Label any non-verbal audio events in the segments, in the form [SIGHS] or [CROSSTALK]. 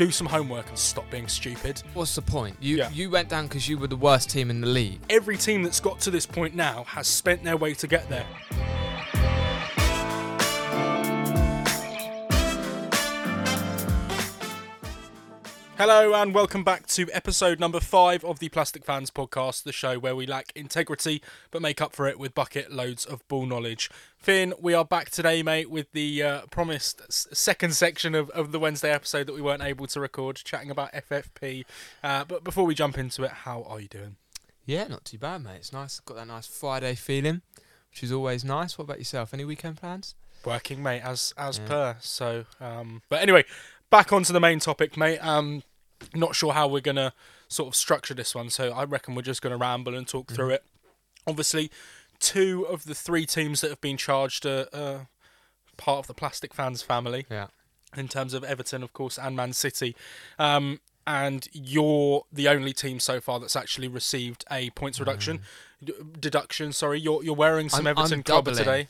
do some homework and stop being stupid. What's the point? You Yeah. you went down because you were the worst team in the league. Every team that's got to this point now has spent their way to get there. Hello and welcome back to episode number five of the Plastic Fans podcast, the show where we lack integrity but make up for it with bucket loads of ball knowledge. Fin, we are back today, mate, with the uh, promised s- second section of, of the Wednesday episode that we weren't able to record, chatting about FFP. Uh, but before we jump into it, how are you doing? Yeah, not too bad, mate. It's nice. Got that nice Friday feeling, which is always nice. What about yourself? Any weekend plans? working, mate, as as Yeah. per. So, um, but anyway, back onto the main topic, mate. Um, not sure how we're gonna sort of structure this one, so I reckon we're just gonna ramble and talk through it. Obviously, two of the three teams that have been charged are uh, part of the Plastic Fans family Yeah. in terms of Everton, of course, and Man City. Um, and you're the only team so far that's actually received a points reduction, d- deduction. Sorry, you're you're wearing some I'm- Everton I'm cover today.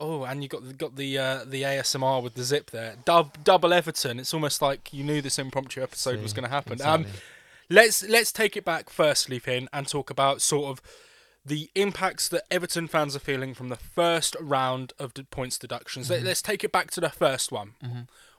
Oh, and you got the, got the uh, the ASMR with the zip there. Dub, double Everton. It's almost like you knew this impromptu episode was going to happen. Um, let's let's take it back firstly, Fin, and talk about sort of the impacts that Everton fans are feeling from the first round of points deductions. Let, us take it back to the first one.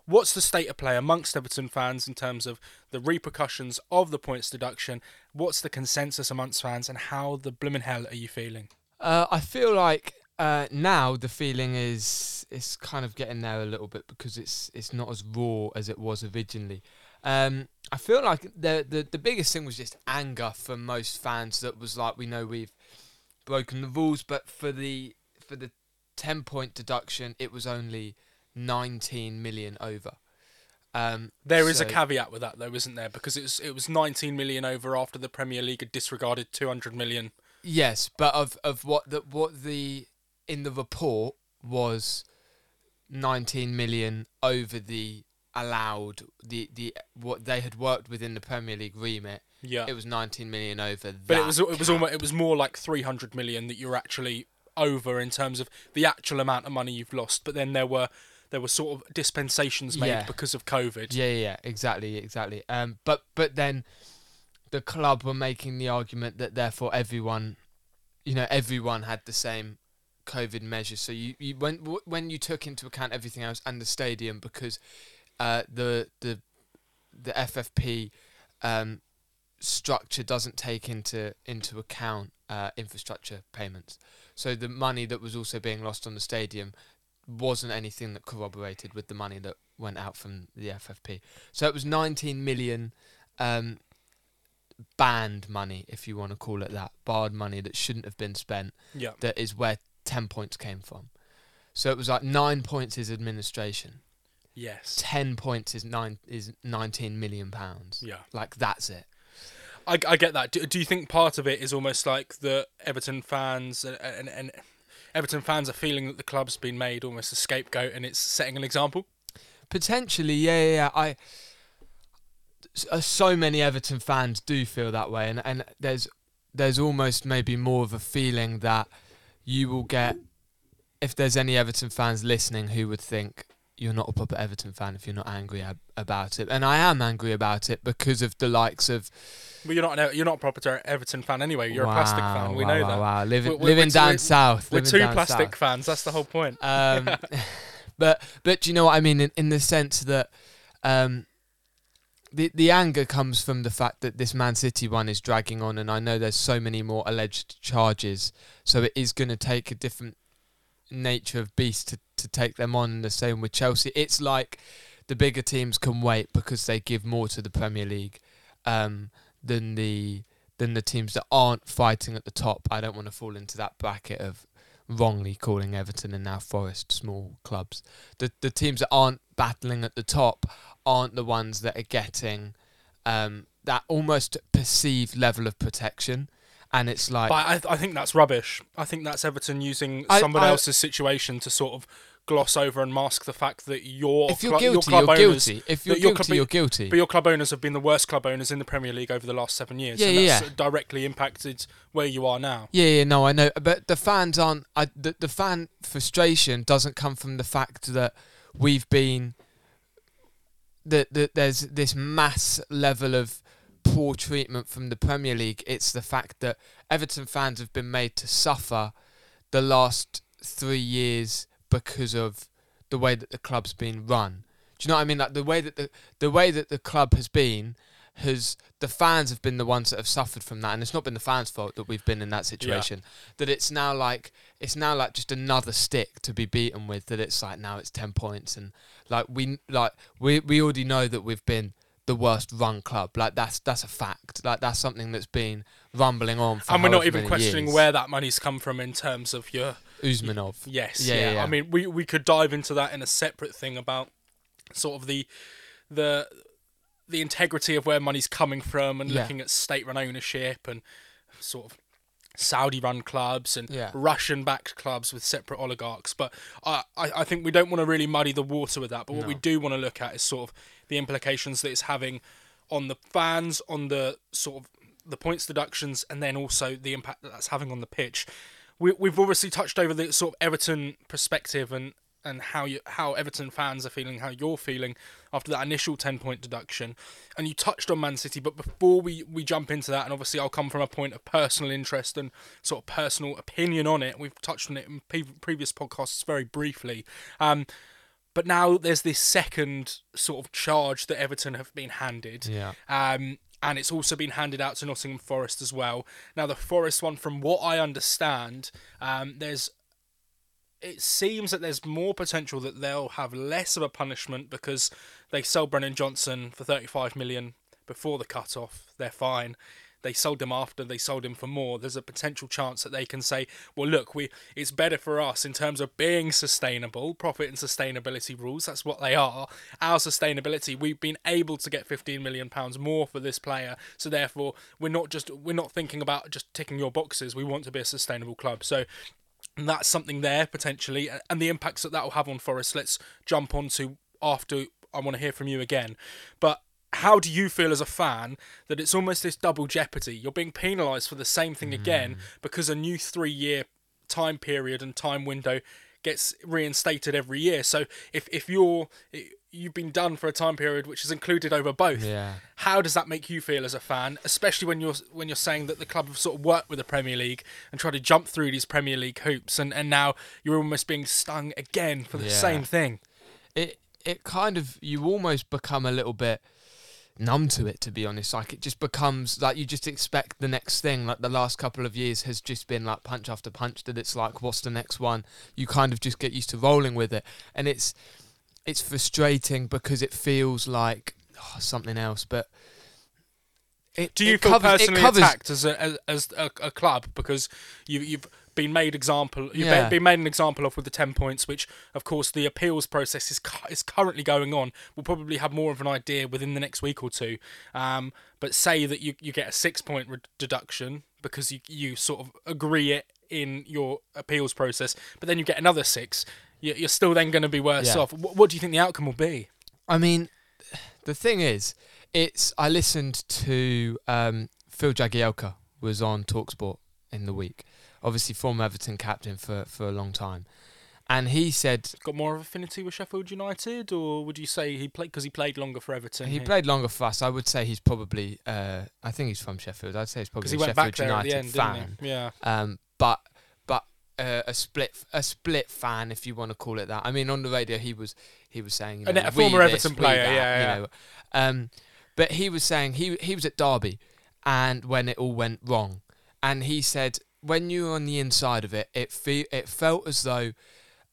What's the state of play amongst Everton fans in terms of the repercussions of the points deduction? What's the consensus amongst fans, and how the blimmin' hell are you feeling? Uh, I feel like uh, now the feeling is it's kind of getting there a little bit because it's it's not as raw as it was originally. Um, I feel like the, the the biggest thing was just anger from most fans. That was like we know we've broken the rules, but for the for the ten point deduction, it was only nineteen million over. Um, There is a caveat with that, though, isn't there? Because it was it was 19 million over after the Premier League had disregarded 200 million. Yes, but of of what the what the in the report was 19 million over the allowed the the what they had worked within the Premier League remit. Yeah, It was 19 million over. but it was it was cap. almost it was more like 300 million that you're actually over in terms of the actual amount of money you've lost. But then there were there were sort of dispensations made Yeah. because of COVID. Yeah, yeah, yeah, exactly, exactly. Um, but but then the club were making the argument that therefore everyone, you know, everyone had the same COVID measures. So you, you when w- when you took into account everything else and the stadium because uh, the the the FFP um, structure doesn't take into into account uh, infrastructure payments. So the money that was also being lost on the stadium wasn't anything that corroborated with the money that went out from the FFP. So it was 19 million um, banned money, if you want to call it that, barred money that shouldn't have been spent. Yeah. That is where 10 points came from. So it was like nine points is administration, Yes. 10 points is nine is 19 million pounds. Yeah. Like that's it. I, I get that. Do, do you think part of it is almost like the Everton fans and, and, and Everton fans are feeling that the club's been made almost a scapegoat and it's setting an example? Potentially, yeah, yeah. yeah. I uh, so many Everton fans do feel that way, and and there's there's almost maybe more of a feeling that you will get if there's any Everton fans listening who would think you're not a proper Everton fan if you're not angry ab- about it, and I am angry about it because of the likes of Well, you're not an, you're not a proper Everton fan anyway. You're a plastic fan. We wow, know wow, that. Wow, living We're- we're- living we're- down we're- south. We're living two plastic south. fans. That's the whole point. Um, [LAUGHS] but but do you know what I mean in, in the sense that um, the the anger comes from the fact that this Man City one is dragging on, and I know there's so many more alleged charges, so it is going to take a different nature of beast to, to take them on. The same with Chelsea. It's like the bigger teams can wait because they give more to the Premier League um, than the than the teams that aren't fighting at the top. I don't want to fall into that bracket of wrongly calling Everton and now Forest small clubs. The the teams that aren't battling at the top aren't the ones that are getting um, that almost perceived level of protection. And it's like But I, I think that's rubbish. I think that's Everton using I- someone I- else's situation to sort of gloss over and mask the fact that your if you're your guilty, club you're owners, guilty. If you're guilty, club- you're guilty. But your club owners have been the worst club owners in the Premier League over the last seven years. Yeah, and yeah, that's directly impacted where you are now. Yeah, yeah, no, I know, but the fans aren't. I, the the fan frustration doesn't come from the fact that we've been. that, that there's this mass level of poor treatment from the Premier League. It's the fact that Everton fans have been made to suffer the last three years because of the way that the club's been run. Do you know what I mean? Like the way that the the way that the club has been has the fans have been the ones that have suffered from that and it's not been the fans fault that we've been in that situation that it's now like it's now like just another stick to be beaten with that it's like now it's 10 points and like we like we we already know that we've been the worst run club like that's that's a fact like that's something that's been rumbling on for and we're not even questioning years. where that money's come from in terms of your Usmanov yes Yeah, yeah, yeah. I mean we we could dive into that in a separate thing about sort of the the the integrity of where money's coming from and Yeah. looking at state run ownership and sort of Saudi run clubs and Yeah. Russian backed clubs with separate oligarchs. But I, I, I think we don't want to really muddy the water with that. But what we do want to look at is sort of the implications that it's having on the fans, on the sort of the points deductions, and then also the impact that that's having on the pitch. We, we've obviously touched over the sort of Everton perspective and, and how you how Everton fans are feeling, how you're feeling after that initial ten point deduction, and you touched on Man City. But before we, we jump into that, and obviously I'll come from a point of personal interest and sort of personal opinion on it. We've touched on it in pre- previous podcasts very briefly. Um, but now there's this second sort of charge that Everton have been handed. yeah Um, and it's also been handed out to Nottingham Forest as well. Now, the Forest one, from what I understand, um, there's. It seems that there's more potential that they'll have less of a punishment because they sold Brennan Johnson for 35 million before the cut off. They're fine. They sold him after they sold him for more. There's a potential chance that they can say, "Well, look, we it's better for us in terms of being sustainable, profit and sustainability rules. That's what they are. Our sustainability. We've been able to get 15 million pounds more for this player, so therefore we're not just we're not thinking about just ticking your boxes. We want to be a sustainable club. So that's something there potentially, and the impacts that that will have on Forest. Let's jump on to after. I want to hear from you again, but how do you feel as a fan that it's almost this double jeopardy? You're being penalised for the same thing again hmm. because a new three-year time period and time window gets reinstated every year. So if if you're you've been done for a time period which is included over both, yeah how does that make you feel as a fan, especially when you're when you're saying that the club have sort of worked with the Premier League and tried to jump through these Premier League hoops, and, and now you're almost being stung again for the Yeah. same thing? it it kind of you almost become a little bit numb to it to be honest. Like it just becomes like you just expect the next thing. Like the last couple of years has just been like punch after punch that it's like what's the next one? You kind of just get used to rolling with it. And it's it's frustrating because it feels like oh, something else but it, Do you feel covers, personally it covers, attacked as a as, as a, a club? Because you you've been made example you've Yeah. been made an example of with the ten points, which of course the appeals process is cu- is currently going on. We'll probably have more of an idea within the next week or two. Um, but say that you you get a six point re- deduction because you you sort of agree it in your appeals process, but then you get another six. you- You're still then going to be worse Yeah. off. What, what do you think the outcome will be? I mean, the thing is, it's. I listened to um, Phil Jagielka was on Talksport in the week. Obviously, former Everton captain for for a long time, and he said Got more of affinity with Sheffield United, or would you say he played because he played longer for Everton? he played longer for us. I would say he's probably. Uh, I think he's from Sheffield. I'd say he's probably he a Sheffield United end, fan. Yeah. Um, but but uh, a split a split fan, if you want to call it that. I mean, on the radio, he was he was saying you A know, a former this, Everton player, that," yeah, you yeah. know. Um, but he was saying he he was at Derby, and when it all went wrong, and he said when you were on the inside of it, it fe- it felt as though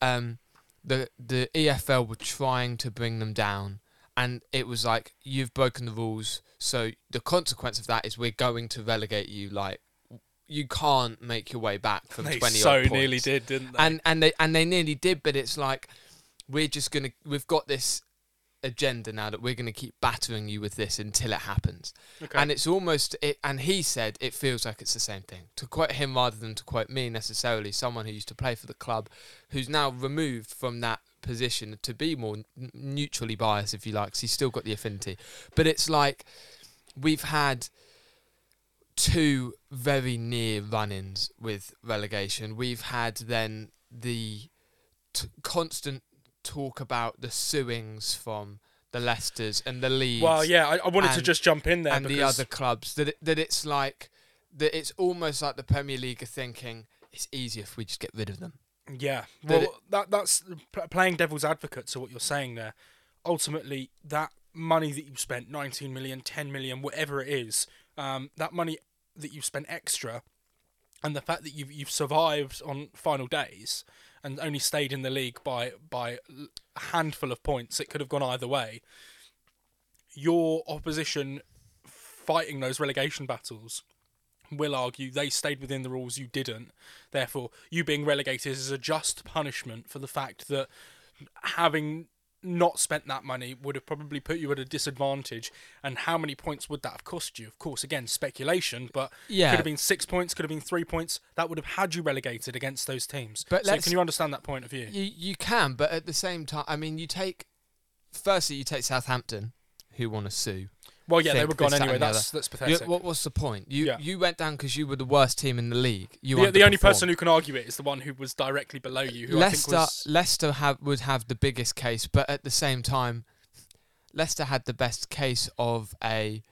um, the the EFL were trying to bring them down, and it was like you've broken the rules, so the consequence of that is we're going to relegate you. Like you can't make your way back from They twenty. so nearly did, didn't they? and and they and they nearly did, but it's like we're just gonna we've got this agenda now that we're gonna keep battering you with this until it happens. okay. And it's almost it, and he said it feels like it's the same thing. To quote him rather than to quote me necessarily, someone who used to play for the club, who's now removed from that position to be more n- neutrally biased, if you like. 'cause he's still got the affinity, but it's like we've had two very near run-ins with relegation. We've had then the t- constant talk about the suings from the Leicesters and the Leeds. Well, yeah, I, I wanted to just jump in there and the other clubs that it, that it's like that it's almost like the Premier League are thinking it's easier if we just get rid of them. Yeah, That well, it- that that's playing devil's advocate to what you're saying there. Ultimately, that money that you've spent, 19 million, 10 million, whatever it is, um, that money that you've spent extra, and the fact that you've you've survived on final days and only stayed in the league by by a handful of points, it could have gone either way. Your opposition fighting those relegation battles will argue they stayed within the rules, you didn't. Therefore, you being relegated is a just punishment for the fact that having not spent that money would have probably put you at a disadvantage. And how many points would that have cost you? Of course, again, speculation, but Yeah. could have been six points, could have been three points. That would have had you relegated against those teams. But so can you understand that point of view? You you can, but at the same time, I mean, you take firstly you take Southampton, who want to sue. Well, yeah, they were gone anyway. That's that's You, pathetic. what was the point? You Yeah. you went down because you were the worst team in the league. You the, the only person who can argue it is the one who was directly below you. Who Leicester I think was Leicester have would have the biggest case, but at the same time, Leicester had the best case of a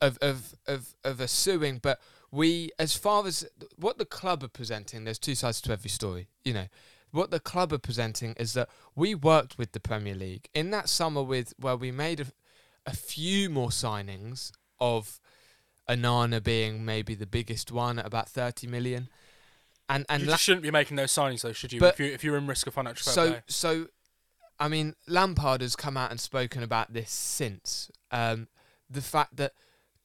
of of of, of a suing. But we, as far as what the club are presenting, there's two sides to every story. You know, what the club are presenting is that we worked with the Premier League in that summer with where we made a, a few more signings of Onana being maybe the biggest one at about 30 million. And and you La- shouldn't be making those signings, though, should you? But- if you if you're in risk of financial fair so play. so I mean Lampard has come out and spoken about this since um, the fact that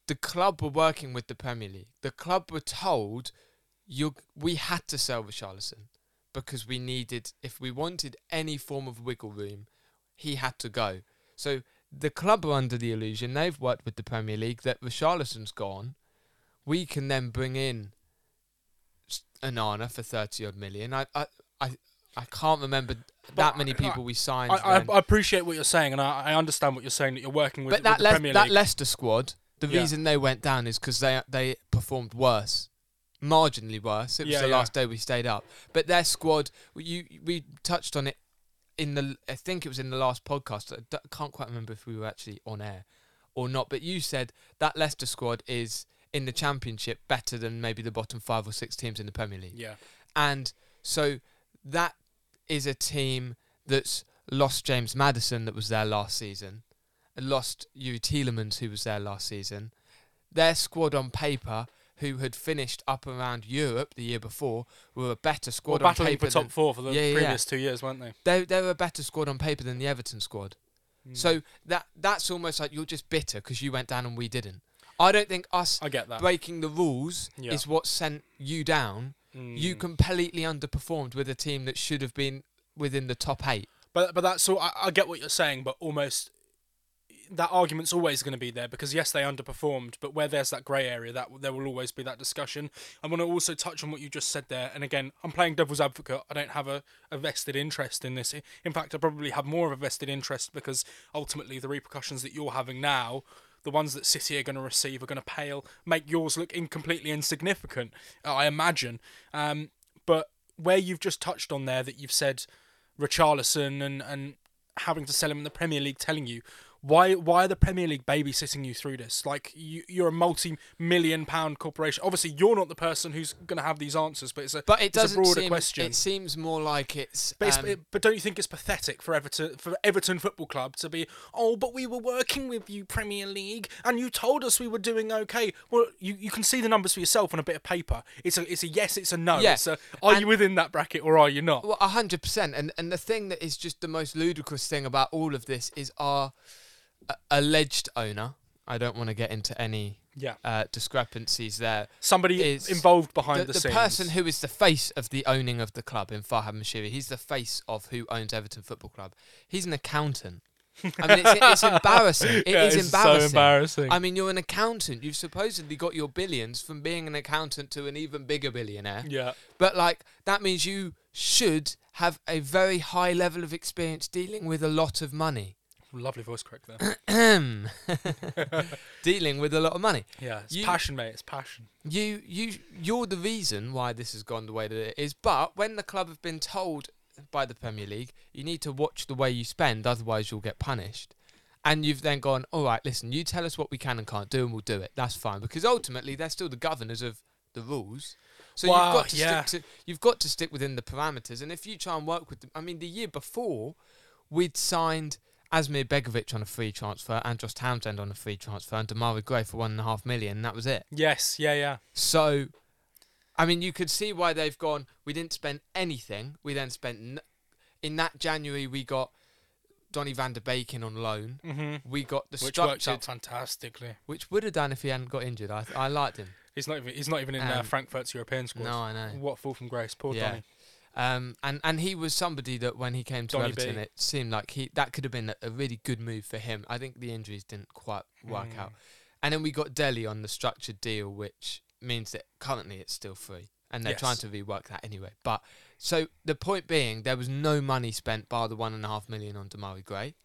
the club were working with the Premier League. The club were told you we had to sell Richarlison because we needed if we wanted any form of wiggle room, he had to go. So the club are under the illusion they've worked with the Premier League that Richarlison's gone. We can then bring in Onana for thirty odd million. I I I, I can't remember that many I- people we signed. I, I. I appreciate what you're saying, and I, I understand what you're saying that you're working with, but that with Le- Premier that Leicester squad, the Yeah. reason they went down is because they they performed worse, marginally worse. It was Yeah, the yeah. last day we stayed up, but their squad, you we touched on it in the I think it was in the last podcast. I can't quite remember if we were actually on air or not, but you said that Leicester squad is in the Championship better than maybe the bottom five or six teams in the Premier League. yeah, And so that is a team that's lost James Maddison that was there last season, and lost Youri Tielemans who was there last season. Their squad on paper, who had finished up around Europe the year before, were a better well, squad on battling paper. for top four for the Yeah, yeah, previous two years, weren't they? they they were a better squad on paper than the Everton squad. Mm. So that that's almost like you're just bitter because you went down and we didn't. I don't think us I get that. breaking the rules Yeah. is what sent you down you Mm. completely underperformed with a team that should have been within the top eight. But but that's all. I, I get what you're saying, but almost that argument's always going to be there because yes, they underperformed, but where there's that grey area, that there will always be that discussion. I want to also touch on what you just said there, and again, I'm playing devil's advocate. I don't have a, a vested interest in this. In fact, I probably have more of a vested interest because ultimately the repercussions that you're having now. The ones that City are going to receive are going to pale, make yours look incompletely insignificant. I imagine. Um, but where you've just touched on there, that you've said Richarlison and and having to sell him in the Premier League, telling you why why are the Premier League babysitting you through this? Like you, you're a multi-million pound corporation. Obviously, you're not the person who's going to have these answers, but it's a But it it's doesn't broader seem. question. It seems more like it's. But, it's, um, it- but don't you think it's pathetic for Everton for Everton Football Club to be oh but we were working with you Premier League and you told us we were doing okay. Well, you, you can see the numbers for yourself on a bit of paper. It's a it's a yes, it's a no. Yeah, It's a, are and- you within that bracket or are you not? well, a hundred percent. And and the thing that is just the most ludicrous thing about all of this is our alleged owner. I don't want to get into any yeah, uh, discrepancies there. somebody is involved behind the, the, the scenes. person who is the face of the owning of the club in Farhad Moshiri, he's the face of who owns Everton Football Club. He's an accountant. I mean, it's, it's [LAUGHS] embarrassing. It is Yeah, it's embarrassing. So embarrassing. I mean, you're an accountant. You've supposedly got your billions from being an accountant to an even bigger billionaire. yeah. But like that means you should have a very high level of experience dealing with a lot of money. Lovely voice crack there. [CLEARS THROAT] [LAUGHS] dealing with a lot of money. yeah, it's You- passion, mate. It's passion. You you you're the reason why this has gone the way that it is. But when the club have been told by the Premier League, you need to watch the way you spend, otherwise you'll get punished. and you've then gone, all right, listen, you tell us what we can and can't do, and we'll do it. That's fine because ultimately they're still the governors of the rules. So Wow, you've got to yeah. stick to you've got to stick within the parameters. And if you try and work with them, I mean, the year before we'd signed Asmir Begovic on a free transfer, Andros Townsend on a free transfer, and Demarai Gray for one and a half million. And that was it. Yes, yeah, yeah. So, I mean, you could see why they've gone. We didn't spend anything. We then spent n- in that January. We got Donny van der Beek in on loan. hmm We got the Which worked structure, out fantastically. which would have done if he hadn't got injured. I, I liked him. He's not even. He's not even in uh, Um, Frankfurt's European squad. No, I know. What fall from grace? Poor Yeah. Donny. Um, and and he was somebody that when he came to Donny Everton, B. it seemed like he that could have been a, a really good move for him. I think the injuries didn't quite work Mm. out. And then we got Dele on the structured deal, which means that currently it's still free, and they're trying to rework that anyway. But so the point being, there was no money spent bar the one and a half million on Demarai Gray,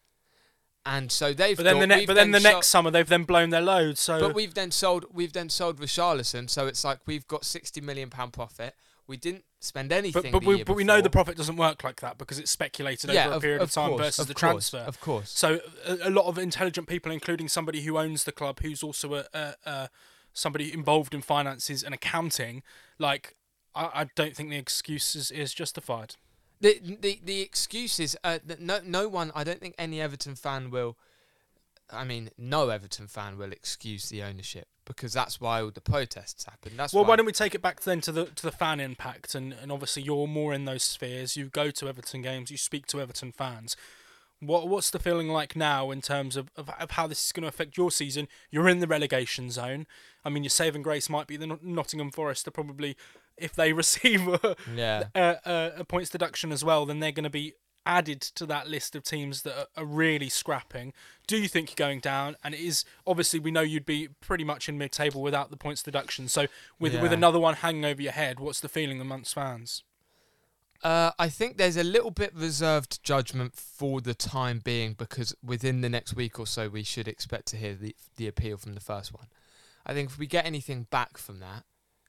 and so they've. But then got, the ne- but then the shot- next summer they've then blown their load. So but we've then sold we've then sold Richarlison, so it's like we've got sixty million pound profit. We didn't spend anything. but, but we but we know the profit doesn't work like that because it's speculated yeah, over a period of, time course, versus of the course, transfer. Of course. So a, a lot of intelligent people, including somebody who owns the club, who's also a, a, a somebody involved in finances and accounting, like I, I don't think the excuse is, is justified. The the the excuses. Uh, that no no one. I don't think any Everton fan will. I mean, no Everton fan will excuse the ownership because that's why all the protests happened. That's Well, why. why don't we take it back then to the to the fan impact and, and obviously you're more in those spheres. You go to Everton games, you speak to Everton fans. What what's the feeling like now in terms of, of, of how this is going to affect your season? You're in the relegation zone. I mean, your saving grace might be the Nottingham Forest. Are probably if they [LAUGHS] receive a, yeah. a, a, a points deduction as well, then they're going to be added to that list of teams that are, really scrapping. Do you think you're going down? And it is obviously we know you'd be pretty much in mid-table without the points deduction. So with with another one hanging over your head, what's the feeling amongst fans? Uh, I think there's a little bit reserved judgment for the time being because within the next week or so we should expect to hear the the appeal from the first one. I think if we get anything back from that,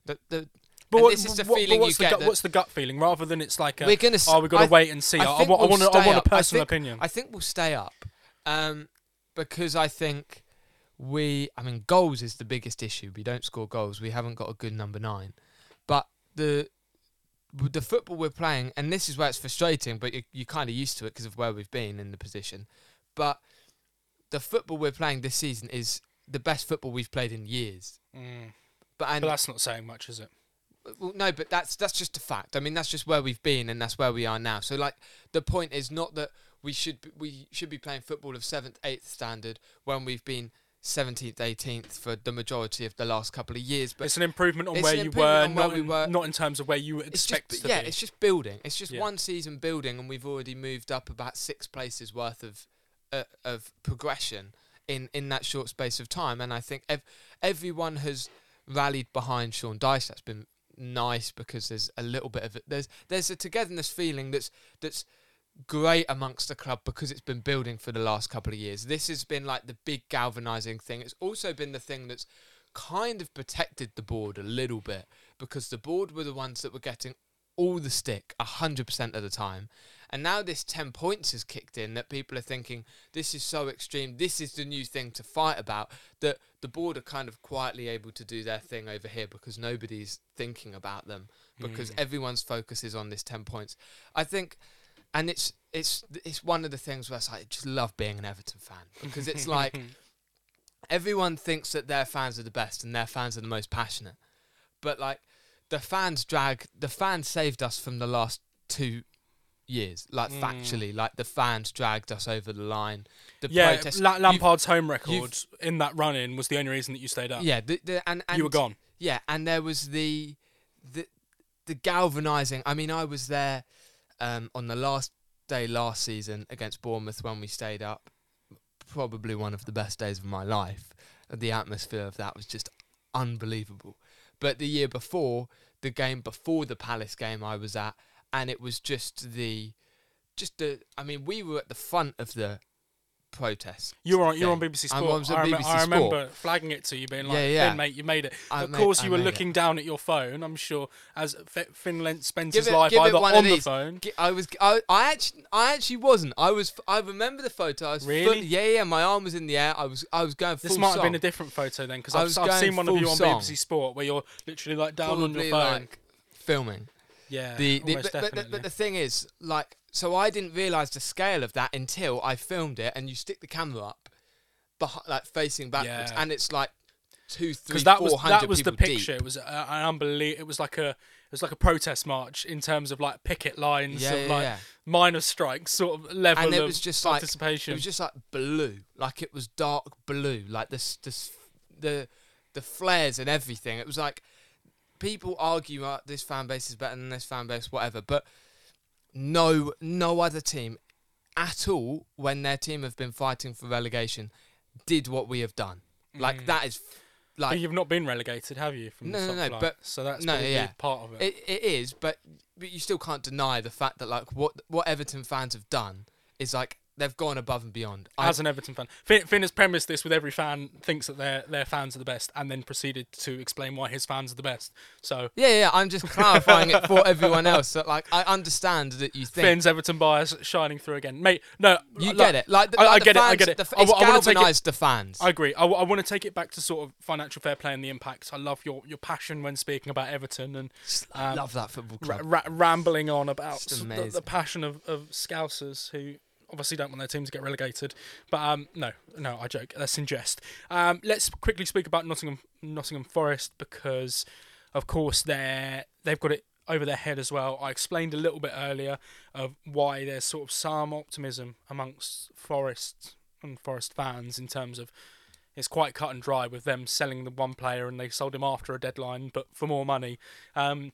the the But what, this is the what- feeling what's you the get gut, what's the gut feeling rather than it's like a, we're gonna. oh we've got to wait and see. I I, wa- I we'll want, a, I want a personal think- opinion. I think we'll stay up, um, because I think we. I mean, goals is the biggest issue. We don't score goals. We haven't got a good number nine, but the the football we're playing, and this is where it's frustrating. But you, you're kind of used to it because of where we've been in the position. But the football we're playing this season is the best football we've played in years. Mm, But and but that's not saying much, is it? Well, no, but that's that's just a fact. I mean, that's just where we've been, and that's where we are now. So, like, the point is not that we should be, we should be playing football of seventh, eighth standard when we've been seventeenth, eighteenth for the majority of the last couple of years. But it's an improvement on where you were, on where not, we in, were. not in terms of where you expect just to yeah, be. it's just building. It's just Yeah. one season building, and we've already moved up about six places worth of uh, of progression in in that short space of time. And I think ev- everyone has rallied behind Sean Dyche. That's been nice because there's a little bit of it. There's there's a togetherness feeling that's that's great amongst the club because it's been building for the last couple of years. This has been like the big galvanizing thing. It's also been the thing that's kind of protected the board a little bit because the board were the ones that were getting all the stick 100% of the time. And now this 10 points has kicked in that people are thinking this is so extreme. This is the new thing to fight about that the board are kind of quietly able to do their thing over here because nobody's thinking about them because hmm. everyone's focus is on this 10 points. I think and it's it's it's one of the things where I just love being an Everton fan because it's like [LAUGHS] everyone thinks that their fans are the best and their fans are the most passionate, but like the fans drag the fans saved us from the last two years. Like Mm. factually, like the fans dragged us over the line. The yeah, protest, La- Lampard's home record in that run-in was the only reason that you stayed up. Yeah, the, the, and, and you were gone. Yeah, and there was the the the galvanizing. I mean, I was there um, on the last day last season against Bournemouth when we stayed up. Probably one of the best days of my life. The atmosphere of that was just unbelievable. But the year before, the game before the Palace game, I was at, and it was just the, just the. I mean, we were at the front of the protest. You were on, you were on. BBC I Sport. was on I, rem- BBC I remember flagging it to you, being like, Yeah, yeah. "Fin, mate, you made it." I of made- course, I you were made it. looking down at your phone. I'm sure, as F- Fin Lent spends Give his it, life either on the phone. I was, I, I actually, I actually wasn't. I was, I remember the photo. I was Really? fully- yeah, yeah. My arm was in the air. I was, I was going full This might have been a different photo then, because I I've, was I've seen one of you on song. BBC Sport where you're literally like down on Probably your phone. like filming. Yeah, The, the almost but, but, the, thing is, like, so I didn't realize the scale of that until I filmed it, and you stick the camera up, behi- like facing backwards, Yeah. and it's like two, three, because that was four hundred that was the picture. deep. It was uh, an unbelievable. It was like a it was like a protest march in terms of like picket lines, Yeah, like yeah. minor strikes sort of level And it was just like- participation. It was just like blue, like it was dark blue, like this, this, the, the flares and everything. It was like people argue uh, this fan base is better than this fan base, whatever. But no, no other team at all when their team have been fighting for relegation did what we have done. Like Mm. that is but like you've not been relegated, have you? From No, the no, no, flight? but- so that's no, yeah. part of it. it, it is, but but you still can't deny the fact that like what what Everton fans have done is like they've gone above and beyond. I- As an Everton fan, Fin, Fin has premised this with every fan thinks that their their fans are the best, and then proceeded to explain why his fans are the best. So Yeah, yeah, I'm just clarifying it for everyone else. That like I understand that you think Fin's Everton bias shining through again, mate. No, you like, get it. Like, the, I- like I get it, I get it. The, it's I wanna it- galvanised the fans. I agree. I, want to take it back to sort of financial fair play and the impact. I love your, your passion when speaking about Everton and um, love that football club. ra- rambling on about the, the passion of, of Scousers who obviously don't want their team to get relegated. But um, no, no, I joke. That's in jest. Um, let's quickly speak about Nottingham Nottingham Forest because, of course, they're they've got it over their head as well. I explained a little bit earlier of why there's sort of some optimism amongst Forest and Forest fans in terms of it's quite cut and dry with them selling the one player and they sold him after a deadline, but for more money. Um,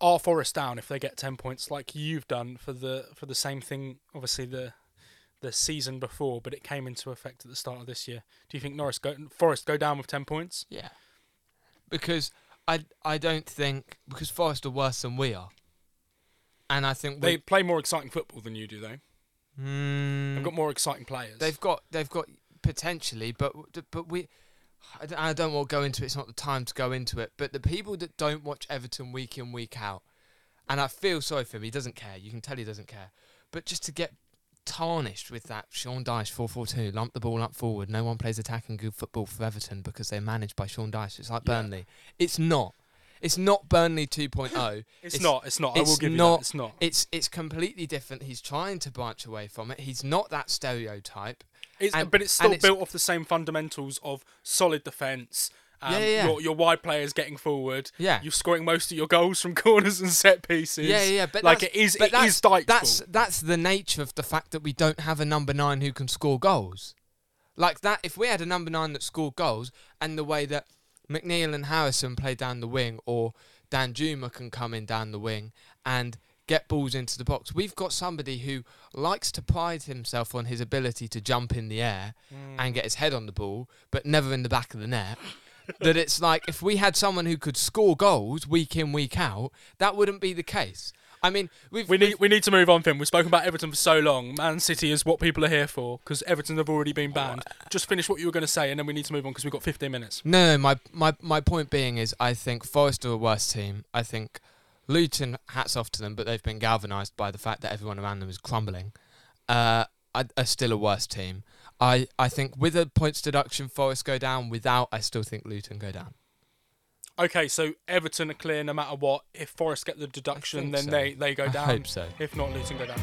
are Forest down if they get ten points like you've done for the for the same thing? Obviously the the season before, but it came into effect at the start of this year. Do you think Norris go Forest go down with ten points? Yeah, because I I don't think because Forest are worse than we are, and I think They play more exciting football than you do, though. Mm, They've got more exciting players. They've got they've got potentially, but but we. I don't, I don't want to go into it. It's not the time to go into it. But the people that don't watch Everton week in week out, and I feel sorry for him. He doesn't care. You can tell he doesn't care. But just to get tarnished with that Sean Dyche four four two, lump the ball up forward. No one plays attacking good football for Everton because they're managed by Sean Dyche. It's like Yeah. Burnley. It's not. It's not Burnley 2.0. it's, [LAUGHS] it's- not. It's not. I will give you that. It's not. It's it's completely different. He's trying to branch away from it. He's not that stereotype. It's, and- but it's still it's- built off the same fundamentals of solid defence. Um, Yeah, yeah, yeah. Your, your wide players getting forward. Yeah. You're scoring most of your goals from [LAUGHS] corners and set pieces. Yeah, yeah, but like that's- it is. but It that's, is Dyche That's ball. that's the nature of the fact that we don't have a number nine who can score goals. Like that, if we had a number nine that scored goals, and the way that McNeil and Harrison play down the wing, or Danjuma can come in down the wing and get balls into the box, we've got somebody who likes to pride himself on his ability to jump in the air Mm. and get his head on the ball, but never in the back of the net. [LAUGHS] that it's like if we had someone who could score goals week in week out, that wouldn't be the case. I mean, we've, We we've- need we need to move on, Fin. We've spoken about Everton for so long. Man City is what people are here for because Everton have already been banned. Just finish what you were going to say, and then we need to move on because we've got 15 minutes. No, no. My, my my point being is, I think Forest are a worse team. I think Luton, hats off to them, but they've been galvanised by the fact that everyone around them is crumbling. Uh, are, still a worse team. I I think with a points deduction, Forest go down. Without, I still think Luton go down. Okay, so Everton are clear no matter what. If Forest get the deduction, then so. they, they go I down. hope so. If not, Luton go down.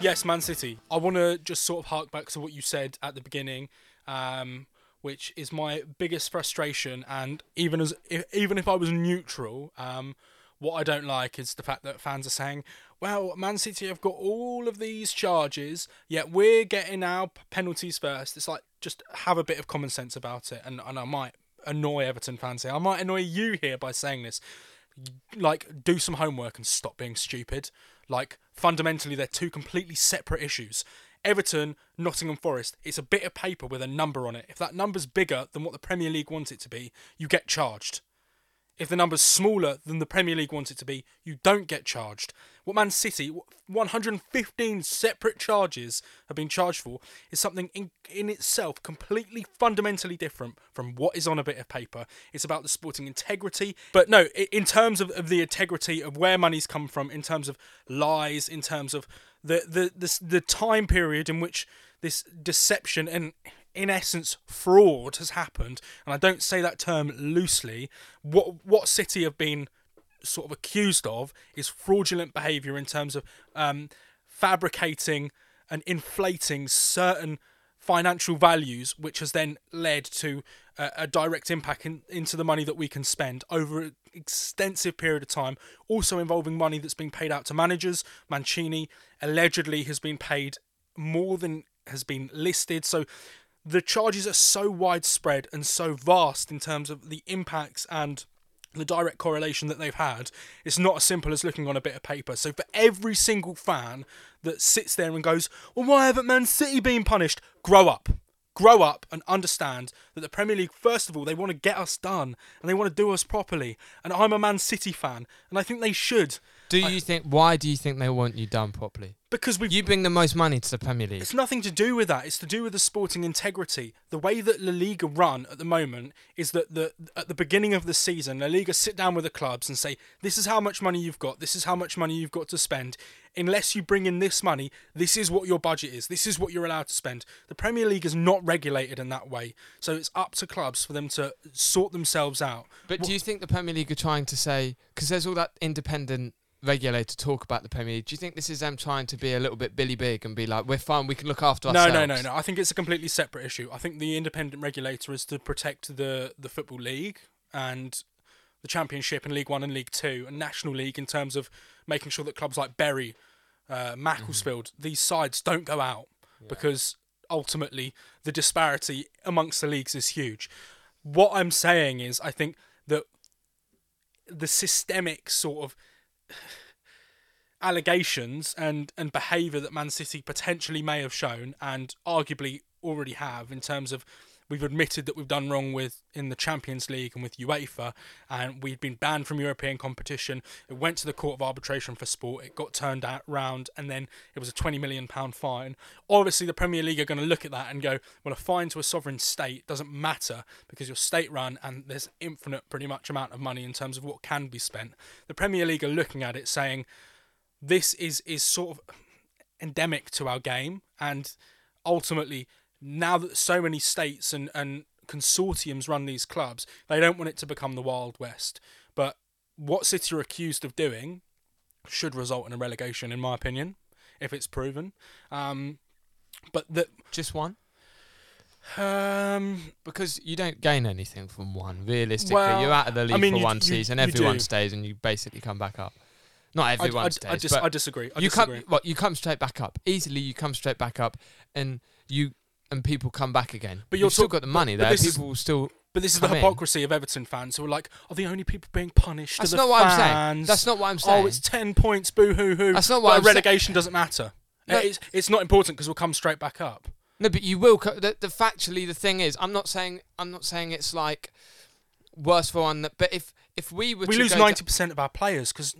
Yes, Man City. I want to just sort of hark back to what you said at the beginning, um, which is my biggest frustration. And even as if, even if I was neutral, um, what I don't like is the fact that fans are saying, "Well, Man City have got all of these charges, yet we're getting our penalties first. It's like just have a bit of common sense about it. And and I might annoy Everton fans here. I might annoy you here by saying this like do some homework and stop being stupid. Like fundamentally, they're two completely separate issues. Everton, Nottingham Forest, it's a bit of paper with a number on it. If that number's bigger than what the Premier League wants it to be, you get charged. If the number's smaller than the Premier League wants it to be, you don't get charged. What Man City, 115 separate charges have been charged for, is something in, in itself completely fundamentally different from what is on a bit of paper. It's about the sporting integrity. But no, in terms of, of the integrity of where money's come from, in terms of lies, in terms of the, the, the, the time period in which this deception and in essence fraud has happened and I don't say that term loosely. What what City have been sort of accused of is fraudulent behavior in terms of um, fabricating and inflating certain financial values which has then led to a, a direct impact in, into the money that we can spend over an extensive period of time also involving money that's being paid out to managers. Mancini allegedly has been paid more than has been listed. So the charges are so widespread and so vast in terms of the impacts and the direct correlation that they've had. It's not as simple as looking on a bit of paper. So for every single fan that sits there and goes, "Well, why haven't Man City been punished?" Grow up. Grow up and understand that the Premier League, first of all, they want to get us done and they want to do us properly. And I'm a Man City fan, and I think they should. Do I- you think? Why do you think they want you done properly? because we've You bring the most money to the Premier League. It's nothing to do with that. It's to do with the sporting integrity. The way that La Liga run at the moment is that the at the beginning of the season, La Liga sit down with the clubs and say, "This is how much money you've got. This is how much money you've got to spend. Unless you bring in this money, this is what your budget is. This is what you're allowed to spend." The Premier League is not regulated in that way, so it's up to clubs for them to sort themselves out. But do you think the Premier League are trying to say because there's all that independent regulator talk about the Premier League? Do you think this is them trying to be a little bit Billy Big and be like, "We're fine, we can look after No, ourselves"? no, no, no. No. I think it's a completely separate issue. I think the independent regulator is to protect the the football league and the Championship and League One and League Two and National League in terms of making sure that clubs like Bury, uh, Macclesfield, these sides don't go out because ultimately the disparity amongst the leagues is huge. What I'm saying is, I think that the systemic sort of [SIGHS] allegations and and behaviour that Man City potentially may have shown and arguably already have in terms of we've admitted that we've done wrong with in the Champions League and with UEFA and we've been banned from European competition. It went to the court of arbitration for sport. It got turned out round and then it was a 20 million pound fine. Obviously the Premier League are going to look at that and go well a fine to a sovereign state doesn't matter because you're state run and there's infinite pretty much amount of money in terms of what can be spent. The Premier League are looking at it saying this is is sort of endemic to our game and ultimately now that so many states and, and consortiums run these clubs they don't want it to become the wild west but what city are accused of doing should result in a relegation in my opinion if it's proven um, but that Just one, um, because you don't gain anything from one. Realistically, Well, you're out of the I league mean, for you- one you- season. you Everyone stays, and you basically come back up. Not everyone I, stays, I, dis- I disagree I you disagree come. What you come straight back up easily. You come straight back up, and you and people come back again. But you've still got the money there. this is- People will still. But this is the come in. hypocrisy of Everton fans who are like, are the only people being punished? That's not what I'm saying. That's not what I'm oh, saying. Oh, it's ten points, boo hoo hoo. That's not what but I'm relegation doesn't matter. No. It's, it's not important because we'll come straight back up. No, but you will. Co- the, the factually, the thing is, I'm not saying. I'm not saying it's like worse for one. That, but if if we were We to lose ninety percent of our players because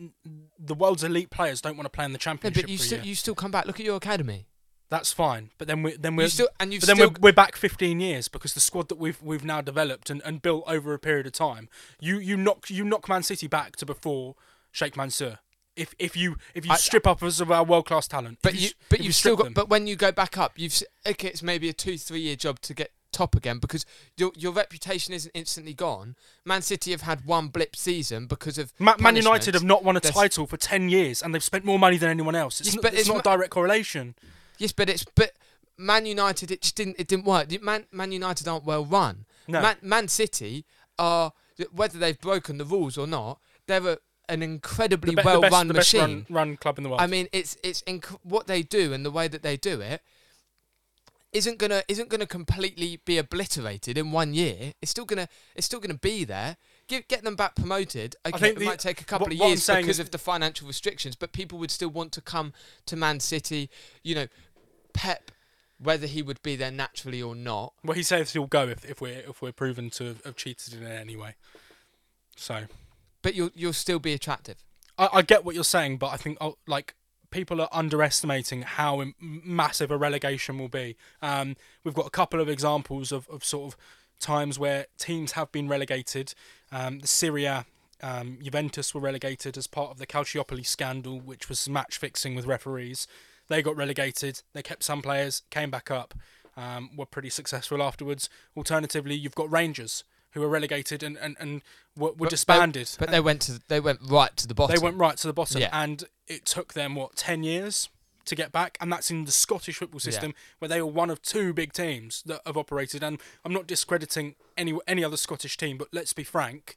the world's elite players don't want to play in the championship. No, but you still you still come back. Look at your academy. That's fine. But then we then we're You still and you but then still. we're, we're back 15 years because the squad that we've we've now developed and, and built over a period of time. You you knock you knock Man City back to before Sheikh Mansour. If if you if you I- strip up us of our world class talent, but if you, but you've strip still got. them- But when you go back up, you've okay. It's maybe a two three year job to get top again because your your reputation isn't instantly gone. Man City have had one blip season because of Ma- Man United have not won a There's- title for 10 years and they've spent more money than anyone else. It's, Yes, not, it's, it's not ma- a direct correlation. Yes, but it's but Man United it just didn't it didn't work. Man Man United aren't well run. No. Man, Man City are whether they've broken the rules or not. They're a, an incredibly be- well best, run the best machine. run, run club in the world. I mean, it's it's inc- what they do and the way that they do it isn't gonna isn't gonna completely be obliterated in one year. It's still gonna it's still gonna be there. Give, get them back promoted. Okay, think it the- might take a couple what- of years because of the financial restrictions, but people would still want to come to Man City. You know, Pep, whether he would be there naturally or not. well, he says he'll go if, if we're if we're proven to have cheated in it anyway. So but you'll you'll still be attractive. I, I get what you're saying, but I think oh, like people are underestimating how massive a relegation will be. Um, we've got a couple of examples of, of sort of times where teams have been relegated. Um, the Serie A um, Juventus were relegated as part of the Calciopoli scandal, which was match fixing with referees. They got relegated. They kept some players, came back up, um, were pretty successful afterwards. Alternatively, you've got Rangers who were relegated and, and, and were, were But- disbanded. But they went to they went right to the bottom. They went right to the bottom, Yeah. and it took them what ten years to get back, and that's in the Scottish football system where they were one of two big teams that have operated. And I'm not discrediting any any other Scottish team, but let's be frank,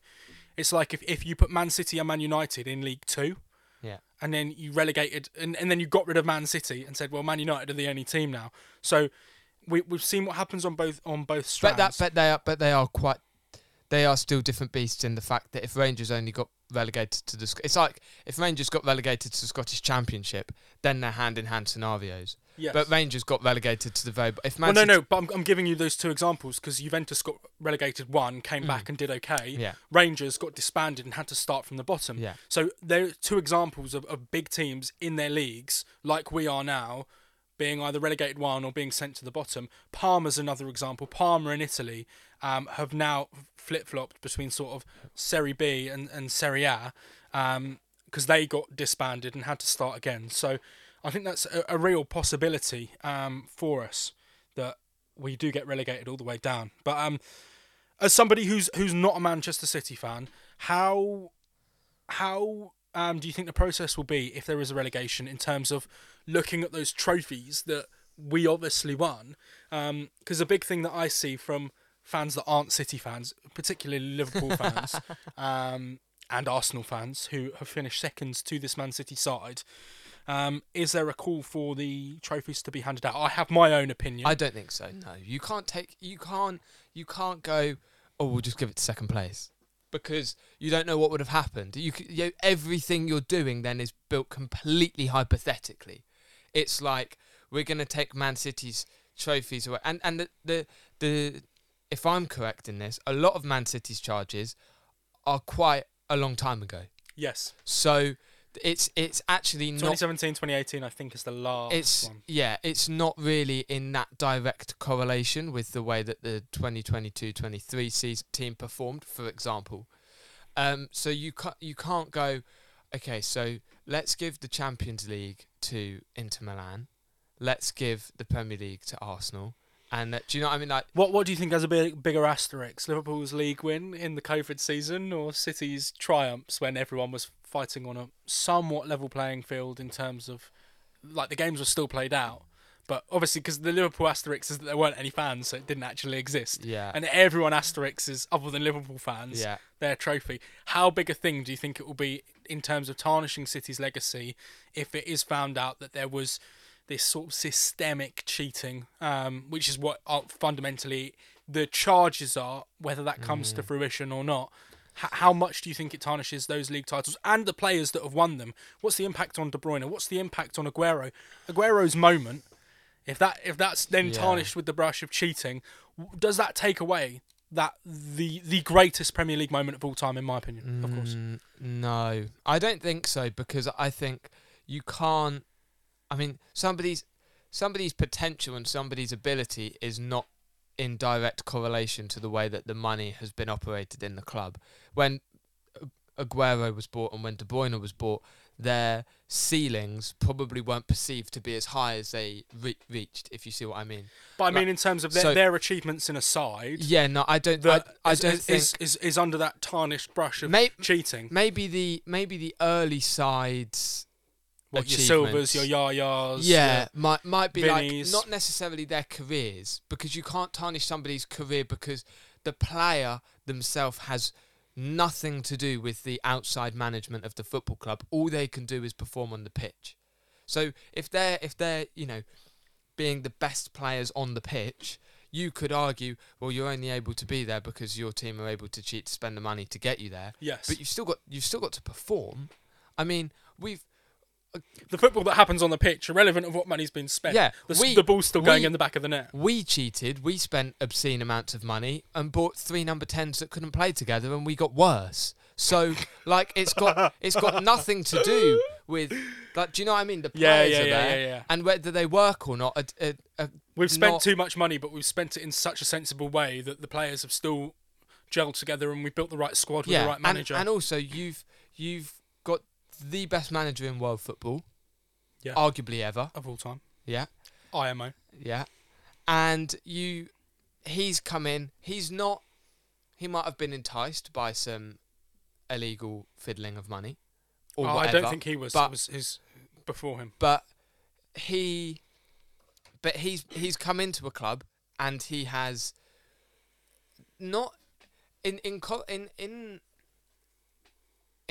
it's like if, if you put Man City and Man United in League Two, Yeah. and then you relegated, and, and then you got rid of Man City and said, well, Man United are the only team now. So we we've seen what happens on both on both But that but they are but they are quite they are still different beasts in the fact that if Rangers only got relegated to the it's like if Rangers got relegated to the Scottish Championship, then they're hand in hand scenarios. Yes. But Rangers got relegated to the very if well, Man no, City- no, but I'm, I'm giving you those two examples because Juventus got relegated one, came back and did okay. Mm. Yeah. Rangers got disbanded and had to start from the bottom. Yeah. So there are two examples of, of big teams in their leagues, like we are now, being either relegated one or being sent to the bottom. Parma's another example. Parma in Italy um, have now flip flopped between sort of Serie B and, and Serie A because they got disbanded and had to start again. So I think that's a, a real possibility um, for us that we do get relegated all the way down. But um, as somebody who's who's not a Manchester City fan, how how um, do you think the process will be if there is a relegation in terms of looking at those trophies that we obviously won? Because a big thing that I see from fans that aren't City fans, particularly Liverpool fans [LAUGHS] um, and Arsenal fans who have finished seconds to this Man City side, um, is there a call for the trophies to be handed out? I have my own opinion. I don't think so. No, you can't take. You can't. You can't go. Oh, we'll just give it to second place because you don't know what would have happened. You, you everything you're doing then is built completely hypothetically. It's like we're going to take Man City's trophies away, and and the, the the if I'm correct in this, a lot of Man City's charges are quite a long time ago. yes, So it's it's actually not 2017, 2018, I think is the last it's one. yeah it's not really in that direct correlation with the way that the 2022-23 season team performed for example um so you can't you can't go okay so let's give the champions league to inter milan let's give the premier league to arsenal and uh, do you know what i mean like What What do you think has a big, bigger asterisk? Liverpool's league win in the COVID season, or City's triumphs when everyone was fighting on a somewhat level playing field in terms of, like the games were still played out, but obviously because the Liverpool asterisk is that there weren't any fans, so it didn't actually exist. yeah And everyone asterisk is other than Liverpool fans yeah their trophy. How big a thing do you think it will be in terms of tarnishing City's legacy if it is found out that there was this sort of systemic cheating, um, which is what uh, fundamentally the charges are, whether that comes to fruition or not. How much do you think it tarnishes those league titles and the players that have won them? What's the impact on De Bruyne? What's the impact on Aguero? Aguero's moment, if that if that's then Yeah. tarnished with the brush of cheating, does that take away that the the greatest Premier League moment of all time, in my opinion, of course. Mm, No, I don't think so because I think you can't. I mean, somebody's somebody's potential and somebody's ability is not in direct correlation to the way that the money has been operated in the club. When Aguero was bought and when De Bruyne was bought, their ceilings probably weren't perceived to be as high as they re- reached. If you see what I mean. But I Like- mean, in terms of their, so- their achievements in a side, Yeah, no, I don't. I, I is- don't is, think. is, is is under that tarnished brush of May- cheating. maybe the maybe the early sides What your Silvas, your. Yayas, yeah your- might might be Vinnies. like not necessarily their careers because you can't tarnish somebody's career because the player themselves has nothing to do with the outside management of the football club all they can do is perform on the pitch so if they're if they're you know being the best players on the pitch you could argue well you're only able to be there because your team are able to cheat to spend the money to get you there yes. but you've still got you've still got to perform i mean we've the football that happens on the pitch, irrelevant of what money's been spent. Yeah, the, we- the ball's still going we- in the back of the net. We cheated. We spent obscene amounts of money and bought three number tens that couldn't play together, and we got worse. So like it's got [LAUGHS] it's got nothing to do with like do you know what I mean? The players yeah, are yeah, there, yeah, yeah. and whether they work or not. A, a, a, We've spent not- too much money, but we've spent it in such a sensible way that the players have still gelled together and we built the right squad with the right manager. and also you've you've the best manager in world football, Yeah. arguably ever. of all time. Yeah, IMO. yeah, and you, he's come in. He's not. He might have been enticed by some illegal fiddling of money, or Oh, I don't think he was. but- was his before him. but he but he's he's come into a club and he has not in in in in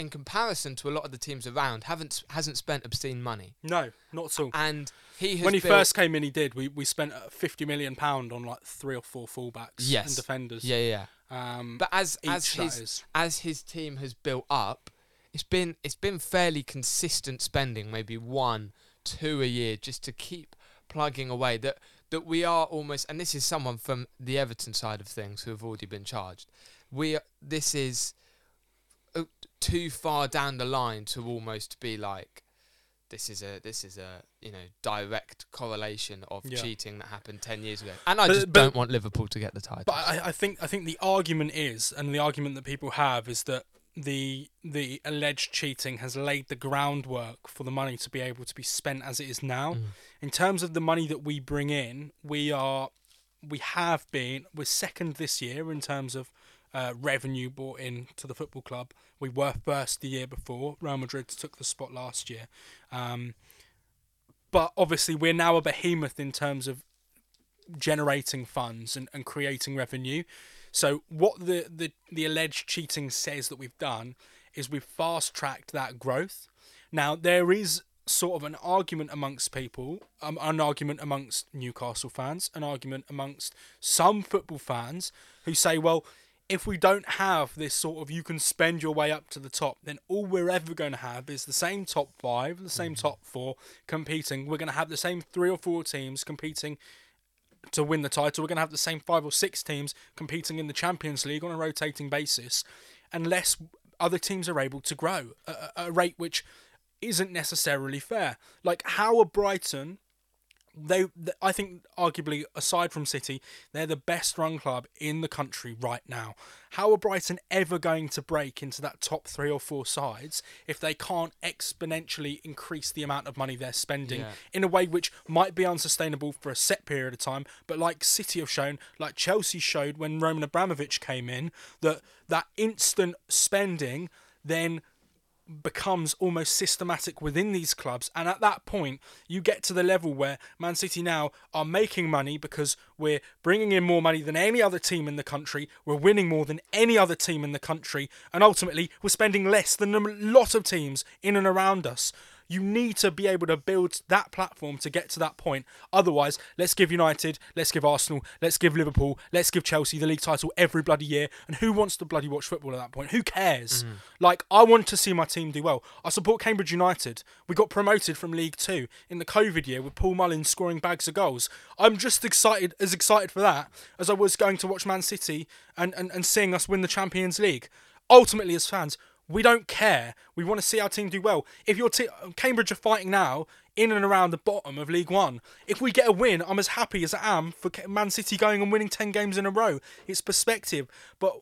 in comparison to a lot of the teams around haven't hasn't spent obscene money No, not at all. and he has When he built- first came in, he did. We we spent uh, fifty million pound on like three or four fullbacks Yes. and defenders. yeah yeah Um, but as as his as his team has built up it's been it's been fairly consistent spending maybe one two a year just to keep plugging away that that we are almost and this is someone from the Everton side of things who have already been charged we this is too far down the line to almost be like this is a this is a you know direct correlation of Yeah. cheating that happened 10 years ago and I But- just but- don't want Liverpool to get the title But I, I think I think the argument is, and the argument that people have is that the the alleged cheating has laid the groundwork for the money to be able to be spent as it is now. Mm. In terms of the money that we bring in, we are we have been we're second this year in terms of uh, revenue brought in to the football club. We were first the year before. Real Madrid took the spot last year. Um, but obviously, we're now a behemoth in terms of generating funds and, and creating revenue. So what the, the, the alleged cheating says that we've done is we've fast tracked that growth. Now there is sort of an argument amongst people, um, an argument amongst Newcastle fans, an argument amongst some football fans who say, well, if we don't have this sort of you can spend your way up to the top, then all we're ever going to have is the same top five, the same mm. top four competing. We're going to have the same three or four teams competing to win the title. We're going to have the same five or six teams competing in the Champions League on a rotating basis, unless other teams are able to grow at a- a rate which isn't necessarily fair. Like how are Brighton? They, th- I think, arguably aside from City, they're the best run club in the country right now. How are Brighton ever going to break into that top three or four sides if they can't exponentially increase the amount of money they're spending Yeah. in a way which might be unsustainable for a set period of time, but like City have shown, like Chelsea showed when Roman Abramovich came in, that that instant spending then becomes almost systematic within these clubs. And at that point you get to the level where Man City now are making money because we're bringing in more money than any other team in the country. We're winning more than any other team in the country. And ultimately we're spending less than a lot of teams in and around us you need to be able to build that platform to get to that point. Otherwise, let's give United, let's give Arsenal, let's give Liverpool, let's give Chelsea the league title every bloody year. And who wants to bloody watch football at that point? Who cares? Mm-hmm. Like, I want to see my team do well. I support Cambridge United. We got promoted from League Two in the COVID year with Paul Mullins scoring bags of goals. I'm just excited, as excited for that as I was going to watch Man City and, and, and seeing us win the Champions League. Ultimately, as fans, we don't care. We want to see our team do well. If your te- Cambridge are fighting now in and around the bottom of League One, if we get a win, I'm as happy as I am for Man City going and winning ten games in a row. It's perspective, but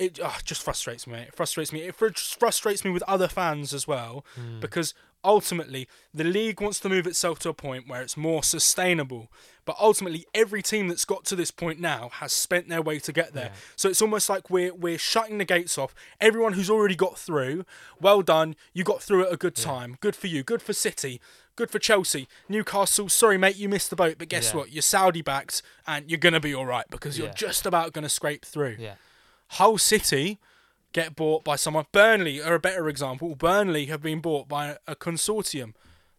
it ah, just frustrates me. It frustrates me. It fr- frustrates me with other fans as well because ultimately the league wants to move itself to a point where it's more sustainable. But ultimately, every team that's got to this point now has spent their way to get there. So it's almost like we're we're shutting the gates off. Everyone who's already got through, well done. You got through at a good time. Good for you. Good for City. Good for Chelsea. Newcastle. Sorry, mate, you missed the boat. But guess Yeah. what? You're Saudi backed, and you're gonna be all right because you're Yeah. just about gonna scrape through. yeah Hull City get bought by someone. Burnley are a better example. Burnley have been bought by a consortium.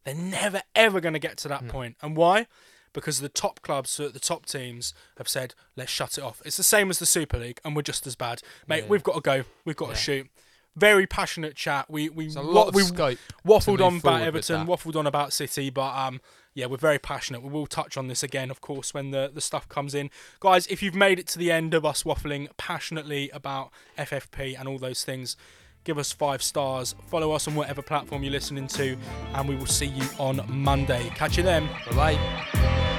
They're never ever going to get to that point. And why? Because the top clubs, the top teams have said, let's shut it off. It's the same as the Super League, and we're just as bad. Mate, Yeah. we've got to go. We've got Yeah. to shoot. Very passionate chat. We we wa- we waffled on about Everton, waffled on about City, but um, yeah, we're very passionate. We will touch on this again, of course, when the, the stuff comes in. Guys, if you've made it to the end of us waffling passionately about FFP and all those things, give us five stars, follow us on whatever platform you're listening to, and we will see you on Monday. Catch you then. Bye bye.